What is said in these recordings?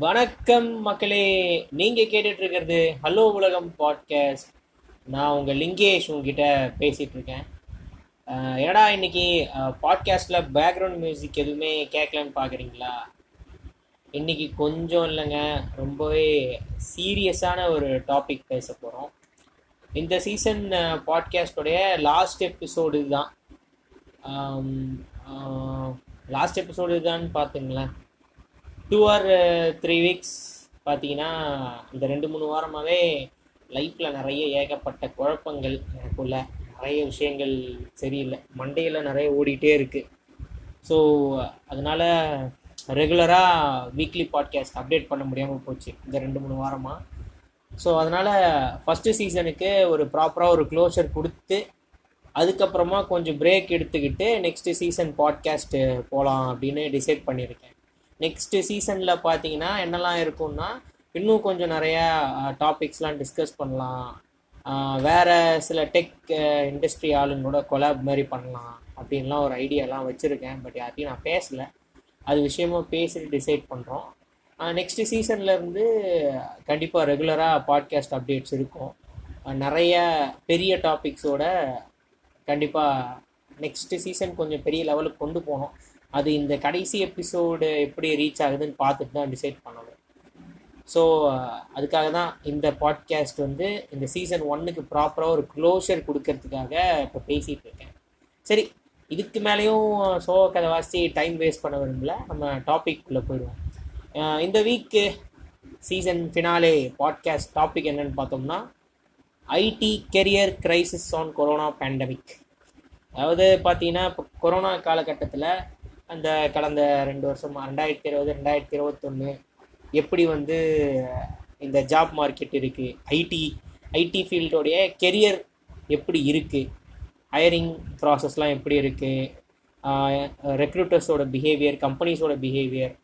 வணக்கம் மக்களே நீங்க கேட்டுட்டு இருக்கிறது ஹலோ உலகம் பாட்காஸ்ட். நான் உங்க லிங்கேஷ் உங்ககிட்ட பேசிட்டு இருக்கேன் என்னடா இன்னைக்கு பாட்காஸ்ட்ல பேக்ரவுண்ட் மியூசிக் எதுவுமே கேட்கலன்னு பாக்குறீங்களா? இன்னைக்கு கொஞ்சம் இல்லைங்க ரொம்பவே சீரியஸான ஒரு டாபிக் பேச போறோம். இந்த சீசன் பாட்காஸ்டோடைய லாஸ்ட் எபிசோடு தான் லாஸ்ட் எபிசோடு இதுதான்னு பார்த்துங்களேன் two or three uh, weeks பார்த்தீங்கன்னா இந்த ரெண்டு மூணு வாரமாகவே லைஃப்பில் நிறைய ஏகப்பட்ட குழப்பங்கள் எனக்குள்ள நிறைய விஷயங்கள் சரியில்லை. மண்டையில் நிறைய ஓடிட்டே இருக்குது ஸோ அதனால் ரெகுலராக வீக்லி பாட்காஸ்ட் அப்டேட் பண்ண முடியாமல் போச்சு இந்த ரெண்டு மூணு வாரமாக ஸோ அதனால் ஃபஸ்ட்டு சீசனுக்கு ஒரு ப்ராப்பராக ஒரு க்ளோஷர் கொடுத்து அதுக்கப்புறமா கொஞ்சம் பிரேக் எடுத்துக்கிட்டு நெக்ஸ்ட்டு சீசன் பாட்காஸ்ட்டு போகலாம் அப்படின்னு டிசைட் பண்ணியிருக்கேன். நெக்ஸ்ட் சீசனில் பார்த்தீங்கன்னா என்னெல்லாம் இருக்கும்னா இன்னும் கொஞ்சம் நிறையா டாபிக்ஸ்லாம் டிஸ்கஸ் பண்ணலாம். வேறு வேற சில டெக் இண்டஸ்ட்ரி ஆளுங்களோட கொலாப் மாதிரி பண்ணலாம் அப்படின்லாம் ஒரு ஐடியாலாம் வச்சுருக்கேன். பட் யார்ட்டையும் நான் பேசலை. அது விஷயமா பேசிட்டு டிசைட் பண்ணுறோம் நெக்ஸ்ட்டு சீசன்லேருந்து கண்டிப்பாக ரெகுலராக பாட்காஸ்ட் அப்டேட்ஸ் இருக்கும். நிறைய பெரிய டாபிக்ஸோட கண்டிப்பாக நெக்ஸ்ட்டு சீசன் கொஞ்சம் பெரிய லெவலுக்கு கொண்டு போனோம் அது இந்த கடைசி எபிசோடு எப்படி ரீச் ஆகுதுன்னு பார்த்துட்டு தான் டிசைட் பண்ணணும். ஸோ அதுக்காக தான் இந்த பாட்காஸ்ட் வந்து இந்த சீசன் ஒன்னுக்கு ப்ராப்பராக ஒரு க்ளோஷர் கொடுக்கறதுக்காக இப்போ பேசிகிட்டு இருக்கேன். சரி இதுக்கு மேலேயும் ஷோ கதை வாசி டைம் வேஸ்ட் பண்ண விரும்பல. நம்ம டாபிக் போயிடுவோம். இந்த week season finale podcast topic என்னன்னு பார்த்தோம்னா IT career crisis on corona pandemic அதாவது பார்த்தீங்கன்னா இப்போ கொரோனா காலகட்டத்தில் அந்த கடந்த ரெண்டு வருஷம் ரெண்டாயிரத்தி இருபது ரெண்டாயிரத்தி இருபத்தொன்று எப்படி வந்து இந்த ஜாப் மார்க்கெட் இருக்குது ஐடி ஐடி ஃபீல்டோடைய கெரியர் எப்படி இருக்குது ஹையரிங் ப்ராசஸ்லாம் எப்படி இருக்குது ரெக்ரூட்டர்ஸோட பிஹேவியர் கம்பெனிஸோட பிஹேவியர்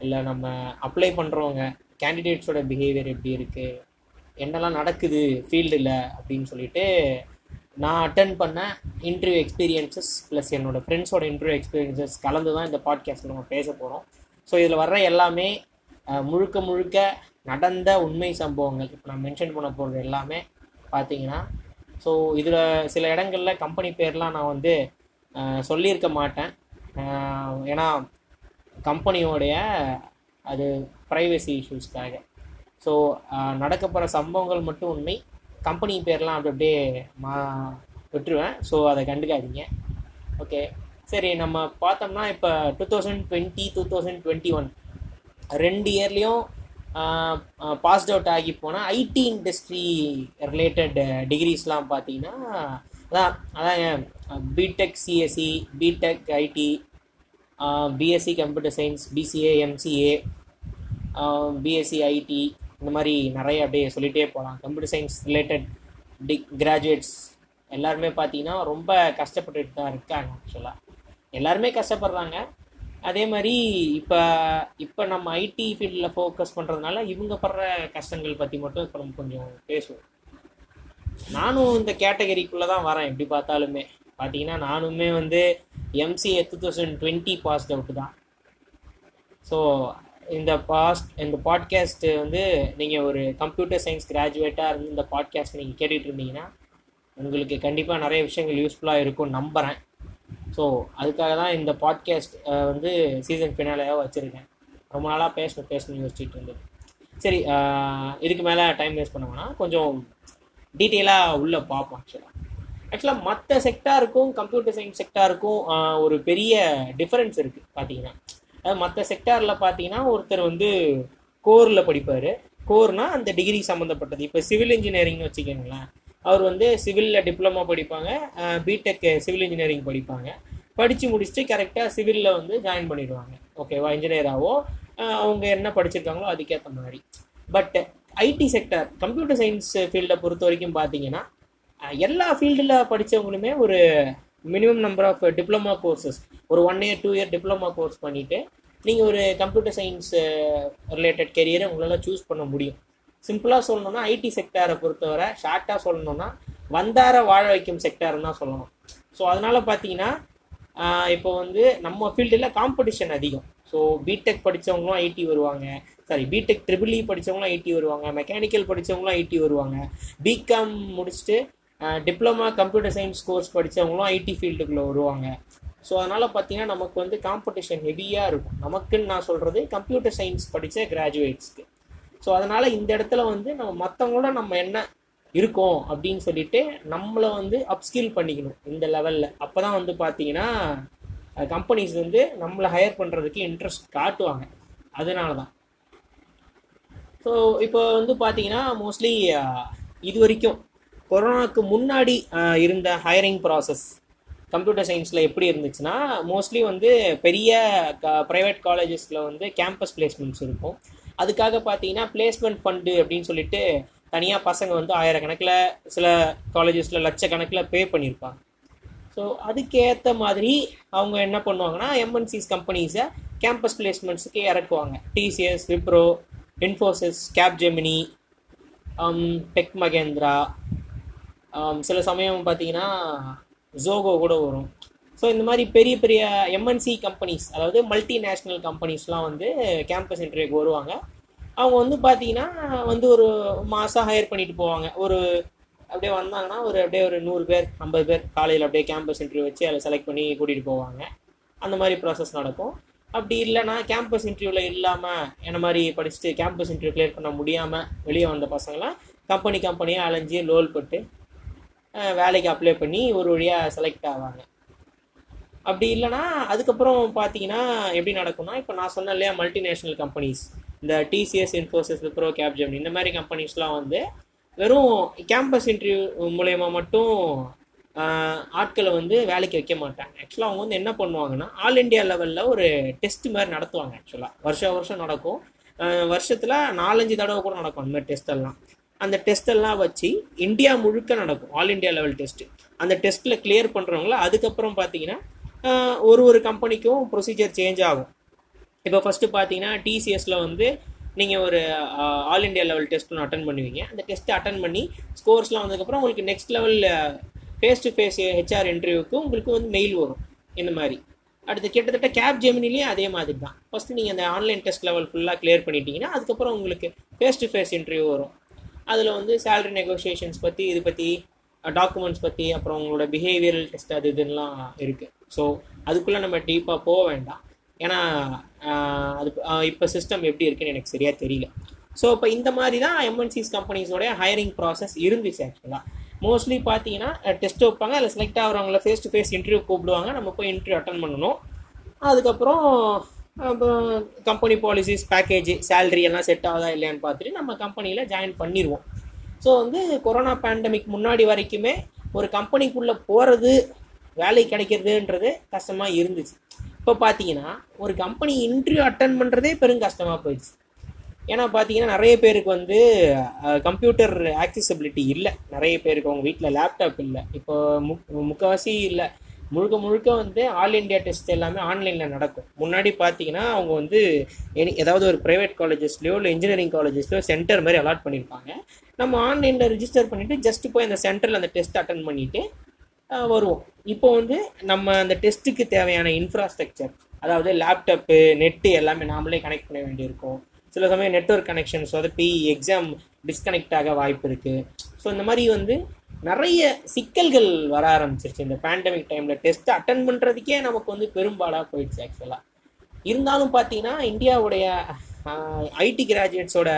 இல்லை நம்ம அப்ளை பண்ணுறவங்க கேண்டிடேட்ஸோட பிஹேவியர் எப்படி இருக்குது என்னெல்லாம் நடக்குது ஃபீல்டில் அப்படின்னு சொல்லிட்டு நான் அட்டன் பண்ண இன்டர்வியூ எக்ஸ்பீரியன்சஸ் ப்ளஸ் என்னோட ஃப்ரெண்ட்ஸோட இன்டர்வியூ எக்ஸ்பீரியன்சஸ் கலந்து தான் இந்த பாட்காஸ்ட்டில் நம்ம பேச போகிறோம் ஸோ இதில் வர்ற எல்லாமே முழுக்க முழுக்க நடந்த உண்மை சம்பவங்கள். இப்போ நான் மென்ஷன் பண்ண போகிறது எல்லாமே பார்த்தீங்கன்னா ஸோ இதில் சில இடங்களில் கம்பெனி பேர்லாம் நான் வந்து சொல்லியிருக்க மாட்டேன். ஏன்னா கம்பெனியோடைய அது ப்ரைவசி இஷ்யூஸ்க்காக ஸோ நடக்கப்போகிற சம்பவங்கள் மட்டும் உண்மை. கம்பெனி பேர்லாம் அப்படி அப்படியே மா விட்டுருவேன். ஸோ அதை கண்டுக்காதீங்க. ஓகே சரி நம்ம பார்த்தோம்னா இப்போ two thousand twenty two thousand twenty one ரெண்டு இயர்லேயும் பாஸ்ட் அவுட் ஆகி போனால் ஐடி இண்டஸ்ட்ரி ரிலேட்டட் டிகிரிஸ்லாம் பார்த்தீங்கன்னா அதான் அதான் BTech CSC BTech IT BSc computer science BCA MCA BSc IT இந்த மாதிரி நிறைய அப்படியே சொல்லிகிட்டே போகலாம் கம்ப்யூட்டர் சயின்ஸ் ரிலேட்டட் டி கிராஜுவேட்ஸ் எல்லாருமே பார்த்தீங்கன்னா ரொம்ப கஷ்டப்பட்டுட்டு தான் இருக்காங்க ஆக்சுவலாக எல்லாருமே கஷ்டப்படுறாங்க. அதே மாதிரி இப்போ இப்போ நம்ம ஐடி ஃபீல்டில் ஃபோக்கஸ் பண்ணுறதுனால இவங்க படுற கஷ்டங்கள் பற்றி மட்டும் இப்போ நம்ம கொஞ்சம் பேசுவோம். நானும் இந்த கேட்டகரிக்குள்ளே தான் வரேன் எப்படி பார்த்தாலுமே. பார்த்தீங்கன்னா நானுமே வந்து MCA two thousand twenty passed out தான். ஸோ இந்த பாஸ்ட் இந்த பாட்காஸ்ட்டு வந்து நீங்கள் ஒரு கம்ப்யூட்டர் சயின்ஸ் கிராஜுவேட்டாக இருந்து இந்த பாட்காஸ்ட் நீங்கள் கேட்டுகிட்டு இருந்தீங்கன்னா உங்களுக்கு கண்டிப்பாக நிறைய விஷயங்கள் யூஸ்ஃபுல்லாக இருக்கும்னு நம்புகிறேன் ஸோ அதுக்காக தான் இந்த பாட்காஸ்ட் வந்து சீசன் ஃபினாலையாக வச்சுருக்கேன். ரொம்ப நாளாக பேசணும் பேசணும்னு யோசிச்சுட்டு இருந்தது. சரி இதுக்கு மேலே டைம் வேஸ்ட் பண்ண கொஞ்சம் டீட்டெயிலாக உள்ளே பார்ப்போம் ஆக்சுவலாக ஆக்சுவலாக மற்ற செக்டாருக்கும் கம்ப்யூட்டர் சயின்ஸ் செக்டாருக்கும் ஒரு பெரிய டிஃப்ரென்ஸ் இருக்குது பார்த்தீங்கன்னா மற்ற செக்டாரில் பார்த்தீங்கன்னா ஒருத்தர் வந்து கோரில் படிப்பார். கோர்னா அந்த டிகிரி சம்மந்தப்பட்டது இப்போ சிவில் இன்ஜினியரிங்னு வச்சுக்கோங்களேன். அவர் வந்து சிவிலில் டிப்ளமோ படிப்பாங்க. பிடெக் சிவில் இன்ஜினியரிங் படிப்பாங்க. படித்து முடிச்சுட்டு கரெக்டாக சிவிலில் வந்து ஜாயின் பண்ணிடுவாங்க. ஓகேவா இன்ஜினியராகவோ அவங்க என்ன படிச்சிருக்காங்களோ அதுக்கேற்ற மாதிரி. But IT sector computer science ஃபீல்டை பொறுத்த வரைக்கும் பார்த்தீங்கன்னா எல்லா ஃபீல்டில் படித்தவங்களுமே ஒரு minimum number of diploma courses ஒரு one year two year diploma course பண்ணிவிட்டு நீங்கள் ஒரு கம்ப்யூட்டர் சயின்ஸ் ரிலேட்டட் கெரியரை உங்களால் சூஸ் பண்ண முடியும். சிம்பிளாக சொல்லணும்னா ஐடி செக்டாரை பொறுத்தவரை ஷார்ட்டாக சொல்லணும்னா வந்தார வாழ வைக்கும் செக்டார்னு தான் சொல்லணும். ஸோ அதனால் பார்த்தீங்கன்னா இப்போ வந்து நம்ம ஃபீல்டில் காம்படிஷன் அதிகம். ஸோ பிடெக் படித்தவங்களும் ஐடி வருவாங்க. சாரி பிடெக் ட்ரிபிள் இ படித்தவங்களும் ஐடி வருவாங்க. மெக்கானிக்கல் படித்தவங்களும் ஐடி வருவாங்க. பிகாம் முடிச்சுட்டு டிப்ளமா கம்ப்யூட்டர் சயின்ஸ் கோர்ஸ் படித்தவங்களும் ஐடி ஃபீல்டுக்குள்ளே வருவாங்க. ஸோ அதனால் பார்த்தீங்கன்னா நமக்கு வந்து காம்படிஷன் ஹெவியாக இருக்கும். நமக்குன்னு நான் சொல்கிறது கம்ப்யூட்டர் சயின்ஸ் படித்த கிராஜுவேட்ஸ்க்கு ஸோ அதனால் இந்த இடத்துல வந்து நம்ம மற்றவங்களோட நம்ம என்ன இருக்கோம் அப்படின்னு சொல்லிட்டு நம்மளை வந்து அப்ஸ்கில் பண்ணிக்கணும் இந்த லெவலில் அப்போ தான் வந்து பார்த்தீங்கன்னா கம்பெனிஸ் வந்து நம்மளை ஹையர் பண்ணுறதுக்கு இன்ட்ரெஸ்ட் காட்டுவாங்க. அதனால தான் ஸோ இப்போ வந்து பார்த்தீங்கன்னா மோஸ்ட்லி இது வரைக்கும் கொரோனாவுக்கு முன்னாடி இருந்த ஹையரிங் ப்ராசஸ் கம்ப்யூட்டர் சயின்ஸில் எப்படி இருந்துச்சுன்னா மோஸ்ட்லி வந்து பெரிய ப்ரைவேட் காலேஜஸில் வந்து கேம்பஸ் பிளேஸ்மெண்ட்ஸ் இருக்கும். அதுக்காக பார்த்தீங்கன்னா பிளேஸ்மெண்ட் ஃபண்டு அப்படின்னு சொல்லிட்டு தனியாக பசங்க வந்து ஆயிரக்கணக்கில் சில காலேஜஸில் லட்சக்கணக்கில் பே பண்ணியிருப்பாங்க ஸோ அதுக்கேற்ற மாதிரி அவங்க என்ன பண்ணுவாங்கன்னா எம்என்சிஸ் கம்பெனிஸை கேம்பஸ் பிளேஸ்மெண்ட்ஸுக்கு இறக்குவாங்க. TCS Wipro Infosys Capgemini Tech Mahindra சில சமயம் பார்த்தீங்கன்னா ஜோகோ கூட வரும். ஸோ இந்த மாதிரி பெரிய பெரிய எம்என்சி கம்பெனிஸ் அதாவது மல்டிநேஷ்னல் கம்பெனிஸ்லாம் வந்து கேம்பஸ் இன்டர்வியூக்கு வருவாங்க. அவங்க வந்து பார்த்தீங்கன்னா வந்து ஒரு மாதம் ஹையர் பண்ணிட்டு போவாங்க. ஒரு அப்படியே வந்தாங்கன்னா ஒரு அப்படியே ஒரு நூறு பேர் ஐம்பது பேர் காலையில் அப்படியே கேம்பஸ் இன்டர்வியூ வச்சு அதில் செலக்ட் பண்ணி கூட்டிகிட்டு போவாங்க. அந்த மாதிரி ப்ராசஸ் நடக்கும். அப்படி இல்லைன்னா கேம்பஸ் இன்டர்வியூவில் இல்லாமல் என்ன மாதிரி படிச்சுட்டு கேம்பஸ் இன்டர்வியூ கிளியர் பண்ண முடியாமல் வெளியே வந்த பசங்களாம் கம்பெனி கம்பெனியாக அலைஞ்சு லோல் பட்டு வேலைக்கு அப்ளை பண்ணி ஒரு வழியாக செலக்ட் ஆவாங்க. அப்படி இல்லைன்னா அதுக்கப்புறம் பார்த்தீங்கன்னா எப்படி நடக்கும்னா இப்போ நான் சொன்னேன் இல்லையா மல்டிநேஷ்னல் கம்பெனிஸ் இந்த டிசிஎஸ் இன்ஃபோசிஸ் விப்ரோ கேப்ஜெமினி இந்த மாதிரி கம்பெனிஸ்லாம் வந்து வெறும் கேம்பஸ் இன்டர்வியூ மூலயமா மட்டும் ஆட்களை வந்து வேலைக்கு வைக்க மாட்டாங்க. ஆக்சுவலாக அவங்க வந்து என்ன பண்ணுவாங்கன்னா ஆல் இண்டியா லெவலில் ஒரு டெஸ்ட் மாதிரி நடத்துவாங்க ஆக்சுவலாக வருஷம் வருஷம் நடக்கும். வருஷத்தில் நாலஞ்சு தடவை கூட நடக்கும் அந்த மாதிரி டெஸ்ட் எல்லாம். அந்த டெஸ்ட் எல்லாம் வச்சு இந்தியா முழுக்க நடக்கும். ஆல் இந்தியா லெவல் டெஸ்ட் அந்த டெஸ்ட்டில் கிளியர் பண்ணுறவங்கள அதுக்கப்புறம் பார்த்தீங்கன்னா ஒரு ஒரு கம்பெனிக்கும் ப்ரொசீஜர் சேஞ்ச் ஆகும். இப்போ ஃபஸ்ட்டு பார்த்தீங்கன்னா டிசிஎஸ்ல வந்து நீங்கள் ஒரு ஆல் இண்டியா லெவல் டெஸ்ட் ஒன்று அட்டன் பண்ணுவீங்க. அந்த டெஸ்ட்டை அட்டன் பண்ணி ஸ்கோர்ஸ்லாம் வந்ததுக்கப்புறம் உங்களுக்கு next level face to face HR இன்டர்வியூக்கு உங்களுக்கு வந்து மெயில் வரும். இந்த மாதிரி. அடுத்து கிட்டத்தட்ட கேப் ஜெமினிலேயே அதே மாதிரி தான் ஃபஸ்ட்டு நீங்கள் அந்த ஆன்லைன் டெஸ்ட் லெவல் ஃபுல்லாக கிளியர் பண்ணிட்டீங்கன்னா அதுக்கப்புறம் உங்களுக்கு ஃபேஸ் டு ஃபேஸ் இன்டர்வியூ வரும். அதில் வந்து சேலரி நெகோஷியேஷன்ஸ் பற்றி இது பற்றி டாக்குமெண்ட்ஸ் பற்றி அப்புறம் உங்களோட பிஹேவியரல் டெஸ்ட் அது இதுலாம் இருக்குது ஸோ அதுக்குள்ளே நம்ம டீப்பாக போக வேண்டாம். ஏன்னா அது இப்போ சிஸ்டம் எப்படி இருக்குன்னு எனக்கு சரியாக தெரியல. ஸோ இப்போ இந்த மாதிரி தான் எம்என்சிஸ் கம்பெனிஸோடைய ஹையரிங் ப்ராசஸ் இருந்துச்சு ஆக்சுவலாக மோஸ்ட்லி பார்த்தீங்கன்னா டெஸ்ட் வைப்பாங்க அதில் செலக்ட் ஆகிறவங்கள ஃபேஸ் டு ஃபேஸ் இன்டர்வியூ கூப்பிடுவாங்க. நம்ம போய் இன்டர்வியூ அட்டன் பண்ணணும். அதுக்கப்புறம் கம்பெனி பாலிசிஸ் பேக்கேஜ் சேலரி எல்லாம் செட் ஆகுதா இல்லையான்னு பார்த்துட்டு நம்ம கம்பெனியில் ஜாயின் பண்ணிடுவோம் ஸோ வந்து கொரோனா பேண்டமிக் முன்னாடி வரைக்குமே ஒரு கம்பெனிக்குள்ளே போகிறது வேலை கிடைக்கிறதுன்றது கஷ்டமாக இருந்துச்சு. இப்போ பார்த்தீங்கன்னா ஒரு கம்பெனி இன்டர்வியூ அட்டன் பண்ணுறதே பெரும் கஷ்டமாக போயிடுச்சு. ஏன்னா பார்த்தீங்கன்னா நிறைய பேருக்கு வந்து கம்ப்யூட்டர் ஆக்சசபிலிட்டி இல்லை. நிறைய பேருக்கு அவங்க வீட்டில் லேப்டாப் இல்லை. இப்போ முக் முக்கால்வாசி இல்லை. முழுக்க முழுக்க வந்து ஆல் இண்டியா டெஸ்ட் எல்லாமே ஆன்லைனில் நடக்கும். முன்னாடி பார்த்தீங்கன்னா அவங்க வந்து எனி ஏதாவது ஒரு ப்ரைவேட் காலேஜஸ்லையோ இல்லை இன்ஜினியரிங் காலேஜஸ்லையோ சென்டர் மாதிரி அலாட் பண்ணியிருப்பாங்க நம்ம ஆன்லைனில் ரிஜிஸ்டர் பண்ணிவிட்டு ஜஸ்ட் போய் அந்த சென்டரில் அந்த டெஸ்ட் அட்டன் பண்ணிவிட்டு வருவோம். இப்போ வந்து நம்ம அந்த டெஸ்ட்டுக்கு தேவையான இன்ஃப்ராஸ்ட்ரக்சர் அதாவது லேப்டாப்பு நெட்டு எல்லாமே நாமளே கனெக்ட் பண்ண வேண்டியிருக்கும். சில சமயம் நெட்ஒர்க் கனெக்ஷன் சொதப்பி எக்ஸாம் டிஸ்கனெக்ட் ஆக வாய்ப்பு இருக்குது ஸோ இந்த மாதிரி வந்து நிறைய சிக்கல்கள் வர ஆரம்பிச்சிருச்சு. இந்த பேண்டமிக் டைமில் டெஸ்ட் அட்டன் பண்ணுறதுக்கே நமக்கு வந்து பெரும்பாலாக போயிடுச்சு ஆக்சுவலாக இருந்தாலும் பார்த்தீங்கன்னா இந்தியாவுடைய ஐடி கிராஜுவேட்ஸோட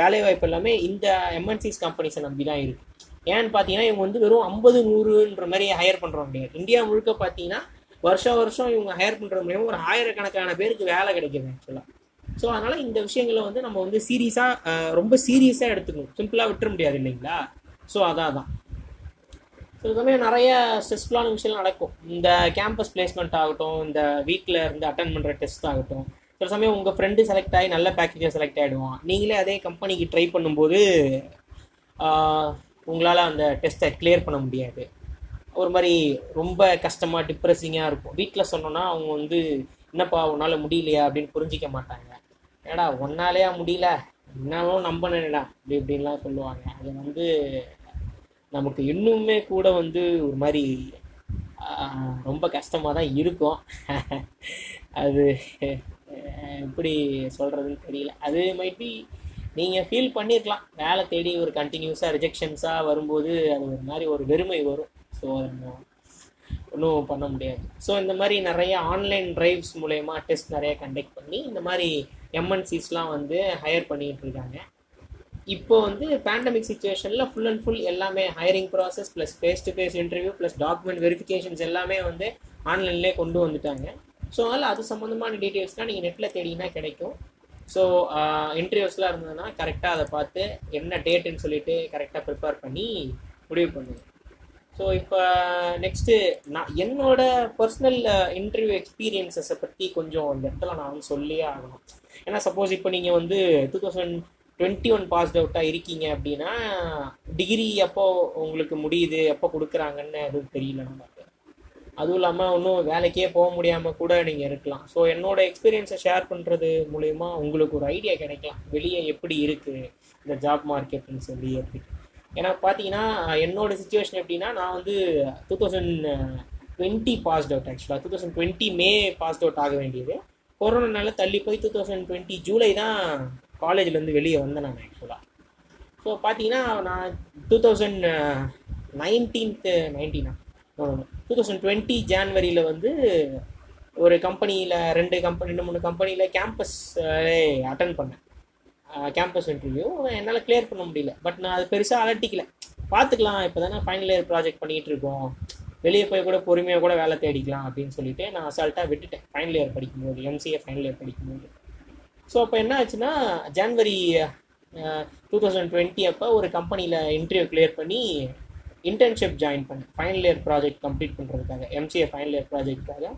வேலை வாய்ப்பு எல்லாமே இந்த எம்என்சிஸ் கம்பெனிஸை நம்பி தான் இருக்கு. ஏன்னு பார்த்தீங்கன்னா இவங்க வந்து வெறும் ஐம்பது நூறுன்ற மாதிரி ஹையர் பண்ணுறோம் கிடையாது இந்தியா முழுக்க பார்த்தீங்கன்னா வருஷம் வருஷம் இவங்க ஹையர் பண்ணுற மூலியமா ஒரு ஆயிரக்கணக்கான பேருக்கு வேலை கிடைக்குது ஆக்சுவலாக ஸோ அதனால இந்த விஷயங்களை வந்து நம்ம வந்து சீரியஸாக ரொம்ப சீரியஸாக எடுத்துக்கணும். சிம்பிளாக விட்டுற முடியாது இல்லைங்களா? ஸோ அதான் தான் சில சமயம் நிறைய ஸ்ட்ரெஸ்ஃபுல்லான விஷயம் நடக்கும். இந்த கேம்பஸ் பிளேஸ்மெண்ட் ஆகட்டும் இந்த வீட்டில் இருந்து அட்டன் பண்ணுற டெஸ்ட் ஆகட்டும். சில சமயம் உங்கள் ஃப்ரெண்டு செலக்ட் ஆகி நல்ல பேக்கேஜாக செலக்ட் ஆகிடுவான் நீங்களே அதே கம்பெனிக்கு ட்ரை பண்ணும்போது உங்களால் அந்த டெஸ்ட்டை கிளியர் பண்ண முடியாது. ஒரு மாதிரி ரொம்ப கஷ்டமாக டிப்ரெஸிங்காக இருக்கும். வீட்டில் சொன்னோன்னா அவங்க வந்து என்னப்பா உன்னால் முடியலையா? அப்படின்னு புரிஞ்சிக்க மாட்டாங்க. ஏடா ஒன்னாலேயா முடியல? என்னாலும் நம்பணுடா அப்படி இப்படின்லாம் சொல்லுவாங்க. அது வந்து நமக்கு இன்னுமே கூட வந்து ஒரு மாதிரி ரொம்ப கஷ்டமாக தான் இருக்கும். அது எப்படி சொல்கிறதுன்னு தெரியல. அது மாதிரி நீங்கள் ஃபீல் பண்ணியிருக்கலாம் வேலை தேடி ஒரு கண்டினியூஸாக ரிஜெக்ஷன்ஸாக வரும்போது அது ஒரு மாதிரி ஒரு வெறுமை வரும். ஸோ ஒன்றும் பண்ண முடியாது. ஸோ இந்த மாதிரி நிறைய ஆன்லைன் ட்ரைவ்ஸ் மூலயமா டெஸ்ட் நிறைய கண்டக்ட் பண்ணி இந்த மாதிரி எம்என்சிஸ்லாம் வந்து ஹையர் பண்ணிகிட்டு இருக்காங்க. இப்போ வந்து பேண்டமிக் சுச்சுவேஷனில் ஃபுல் அண்ட் ஃபுல் எல்லாமே hiring process plus face to face interview plus document verifications எல்லாமே வந்து ஆன்லைன்லேயே கொண்டு வந்துட்டாங்க. ஸோ அதனால் அது சம்மந்தமான டீட்டெயில்ஸ்லாம் நீங்கள் நெட்டில் தேடிங்கன்னா கிடைக்கும். ஸோ இன்டர்வியூஸ்லாம் இருந்ததுன்னா கரெக்டாக அதை பார்த்து என்ன டேட்டுன்னு சொல்லிட்டு கரெக்டாக ப்ரிப்பேர் பண்ணி முடிவு பண்ணுங்க. ஸோ இப்போ நெக்ஸ்ட்டு நான் என்னோட பர்சனல் இன்டர்வியூ எக்ஸ்பீரியன்ஸஸை பற்றி கொஞ்சம் அந்த இடத்துல நான் வந்து சொல்லியே ஆகணும். ஏன்னா சப்போஸ் இப்போ நீங்கள் வந்து two thousand twenty one passed அவுட்டாக இருக்கீங்க அப்படின்னா டிகிரி எப்போ உங்களுக்கு முடியுது எப்போ கொடுக்குறாங்கன்னு எதுவும் தெரியல நமக்கு அதுவும் இல்லாமல் இன்னும் வேலைக்கே போக முடியாமல் கூட நீங்கள் இருக்கலாம். ஸோ என்னோட எக்ஸ்பீரியன்ஸை ஷேர் பண்ணுறது மூலயமா உங்களுக்கு ஒரு ஐடியா கிடைக்கலாம். வெளியே எப்படி இருக்குது இந்த ஜாப் மார்க்கெட்னு சொல்லி எப்படி ஏன்னா பார்த்தீங்கன்னா என்னோட சுச்சுவேஷன் எப்படின்னா நான் வந்து two thousand twenty passed out ஆக்சுவலாக two thousand twenty May passed out ஆக வேண்டியது. கொரோனானால தள்ளி போய் டூ தௌசண்ட் டுவெண்ட்டி ஜூலை தான் காலேஜ்லேருந்து வெளியே வந்தேன் நான் ஆக்சுவலாக ஸோ பார்த்தீங்கன்னா நான் டூ தௌசண்ட் நைன்டீன்த்து நைன்டீனா டூ தௌசண்ட் டுவெண்ட்டி ஜான்வரியில் வந்து ஒரு கம்பெனியில் ரெண்டு கம்பெனி ரெண்டு மூணு கம்பெனியில் கேம்பஸ் அட்டன் பண்ணேன். கேம்பஸ் இன்டர்வியூ என்னால் கிளியர் பண்ண முடியல. பட் நான் அது பெருசாக அலட்டிக்கல. பார்த்துக்கலாம் இப்போ தானே ஃபைனல் இயர் ப்ராஜெக்ட் பண்ணிகிட்டு இருக்கோம். வெளியே போய் கூட பொறுமையாக கூட வேலை தேடிக்கலாம் அப்படின்னு சொல்லிட்டு நான் அசால்ட்டாக விட்டுட்டேன். ஃபைனல் இயர் படிக்கும்போது எம்சிஏ ஃபைனல் இயர் படிக்கும்போது. ஸோ அப்போ என்ன ஆச்சுன்னா ஜான்வரி டூ தௌசண்ட் டுவெண்ட்டி அப்போ ஒரு கம்பெனியில் இன்டர்வியூ கிளியர் பண்ணி இன்டர்ன்ஷிப் ஜாயின் பண்ணி ஃபைனல் இயர் ப்ராஜெக்ட் கம்ப்ளீட் பண்ணுறதுக்காக எம்சிஏ ஃபைனல் இயர் ப்ராஜெக்ட்காக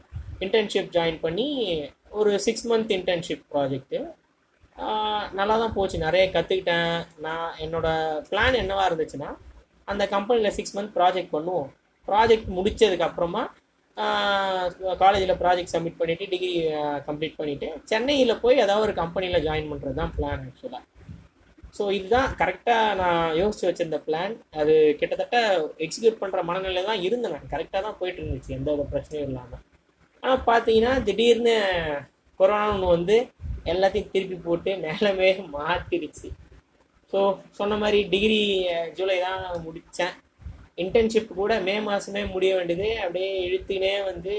இன்டர்ன்ஷிப் ஜாயின் பண்ணி ஒரு சிக்ஸ் மந்த் இன்டர்ன்ஷிப் ப்ராஜெக்ட்டு நல்லா தான் போச்சு. நிறைய கற்றுக்கிட்டேன் நான் என்னோட பிளான் என்னவாக இருந்துச்சுன்னா அந்த கம்பெனியில் சிக்ஸ் மந்த் ப்ராஜெக்ட் பண்ணுவோம். ப்ராஜெக்ட் முடித்ததுக்கப்புறமா காலேஜில் ப்ராஜெக்ட் சப்மிட் பண்ணிவிட்டு டிகிரி கம்ப்ளீட் பண்ணிவிட்டு சென்னையில் போய் ஏதாவது ஒரு கம்பெனியில் ஜாயின் பண்ணுறது தான் பிளான் ஆக்சுவலாக ஸோ இதுதான் கரெக்டாக நான் யோசித்து வச்சிருந்த பிளான் அது கிட்டத்தட்ட எக்ஸிக்யூட் பண்ணுற மனநிலை தான் இருந்தேன் நான். கரெக்டாக தான் போயிட்டு இருந்துச்சு எந்த ஒரு பிரச்சனையும் இல்லாமல் ஆனால் பார்த்தீங்கன்னா திடீர்னு கொரோனா ஒன்று வந்து எல்லாத்தையும் திருப்பி போட்டு நிலமே மாற்றிடுச்சு ஸோ சொன்ன மாதிரி டிகிரி ஜூலை தான் முடித்தேன் இன்டர்ன்ஷிப் கூட மே மாதமே முடிய வேண்டியது. அப்படியே இழுத்துனே வந்து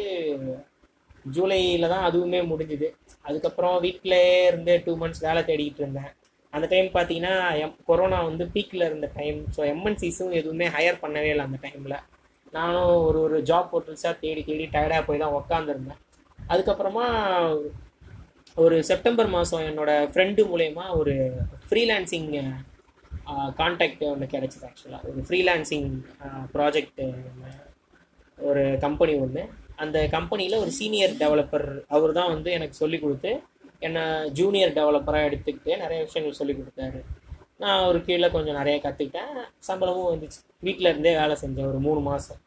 ஜூலையில் தான் அதுவுமே முடிஞ்சுது. அதுக்கப்புறம் வீட்டிலே இருந்து டூ மந்த்ஸ் வேலை தேடிக்கிட்டு இருந்தேன். அந்த டைம் பார்த்தீங்கன்னா எம் கொரோனா வந்து பீக்கில் இருந்த டைம் ஸோ எம்என்சிஸும் எதுவுமே ஹையர் பண்ணவே இல்லை அந்த டைமில் நானும் ஒரு ஒரு ஜாப் போர்ட்டல்ஸாக தேடி தேடி டயர்டாக போய் தான் உக்காந்துருந்தேன். அதுக்கப்புறமா ஒரு செப்டம்பர் மாதம் என்னோட ஃப்ரெண்டு மூலயமா ஒரு ஃப்ரீலான்சிங் கான்டாக்ட் ஒன்று கிடச்சிது ஆக்சுவலாக ஒரு ஃப்ரீலான்சிங் ப்ராஜெக்ட் ஒரு கம்பெனி ஒன்று அந்த கம்பெனியில் ஒரு சீனியர் டெவலப்பர் அவர் தான் வந்து எனக்கு சொல்லி கொடுத்து என்னை ஜூனியர் டெவலப்பராக எடுத்துக்கிட்டு நிறைய விஷயங்கள் சொல்லி கொடுத்தாரு. நான் ஒரு கீழே கொஞ்சம் நிறைய கற்றுக்கிட்டேன் சம்பளமும் வந்துச்சு. வீட்டில் இருந்தே வேலை செஞ்சேன் ஒரு மூணு மாதம்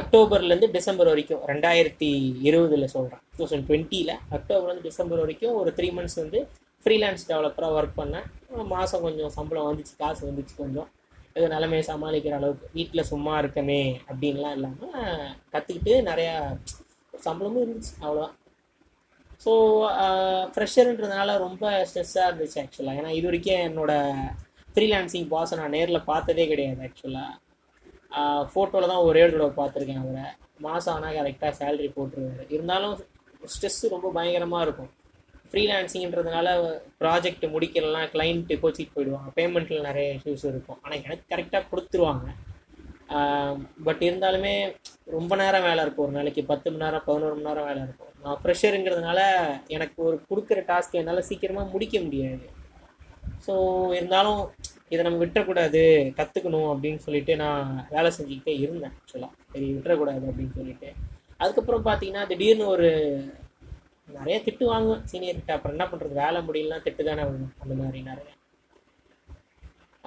அக்டோபர்லேருந்து டிசம்பர் வரைக்கும் ரெண்டாயிரத்தி இருபதில் சொல்கிறேன் டூ தௌசண்ட் டுவெண்ட்டியில் அக்டோபர்லேருந்து டிசம்பர் வரைக்கும் ஒரு த்ரீ மந்த்ஸ் வந்து ஃப்ரீலான்ஸ் டெவலப்பராக ஒர்க் பண்ணேன். மாதம் கொஞ்சம் சம்பளம் வந்துச்சு காசு வந்துச்சு கொஞ்சம். ஏதோ நிலைமையை சமாளிக்கிற அளவுக்கு. வீட்டில் சும்மா இருக்கமே அப்படின்லாம் இல்லாமல் கற்றுக்கிட்டு நிறையா சம்பளமும் இருந்துச்சு அவ்வளோதான் ஸோ ஃப்ரெஷருன்றதுனால ரொம்ப ஸ்ட்ரெஸ்ஸாக இருந்துச்சு ஆக்சுவலாக ஏன்னா இது வரைக்கும் என்னோட ஃப்ரீலான்சிங் பாஸை நான் நேரில் பார்த்ததே கிடையாது ஆக்சுவலாக ஃபோட்டோவில் தான் ஒரே தடவை பார்த்துருக்கேன் அவரை. மாதம் ஆனால் கரெக்டாக சேலரி போட்டுருவாரு. இருந்தாலும் ஸ்ட்ரெஸ்ஸு ரொம்ப பயங்கரமாக இருக்கும். ஃப்ரீலான்சிங்கிறதுனால ப்ராஜெக்ட் முடிக்கலாம் கிளைண்ட்டு கோச்சிட்டு போயிடுவாங்க. பேமெண்ட்டில் நிறைய இஷ்யூஸ் இருக்கும். ஆனால் எனக்கு கரெக்டாக கொடுத்துருவாங்க. பட் இருந்தாலுமே ரொம்ப நேரம் வேலை இருக்கும். ஒரு நாளைக்கு பத்து மணி நேரம் பதினோரு மணி நேரம் வேலை இருக்கும். நான் ப்ரெஷருங்கிறதுனால எனக்கு ஒரு கொடுக்குற டாஸ்க் என்னால் சீக்கிரமாக முடிக்க முடியாது. ஸோ இருந்தாலும் இதை நம்ம விட்டுறக்கூடாது. கற்றுக்கணும் அப்படின்னு சொல்லிட்டு நான் வேலை செஞ்சுக்கிட்டே இருந்தேன் ஆக்சுவலாக சரி விட்டுறக்கூடாது அப்படின்னு சொல்லிட்டு. அதுக்கப்புறம் பார்த்தீங்கன்னா திடீர்னு ஒரு நிறைய திட்டு வாங்குவேன். சீனியர்கிட்ட அப்புறம் என்ன பண்ணுறது வேலை முடியலாம் திட்டு தானே வரும் அந்த மாதிரி நிறைய.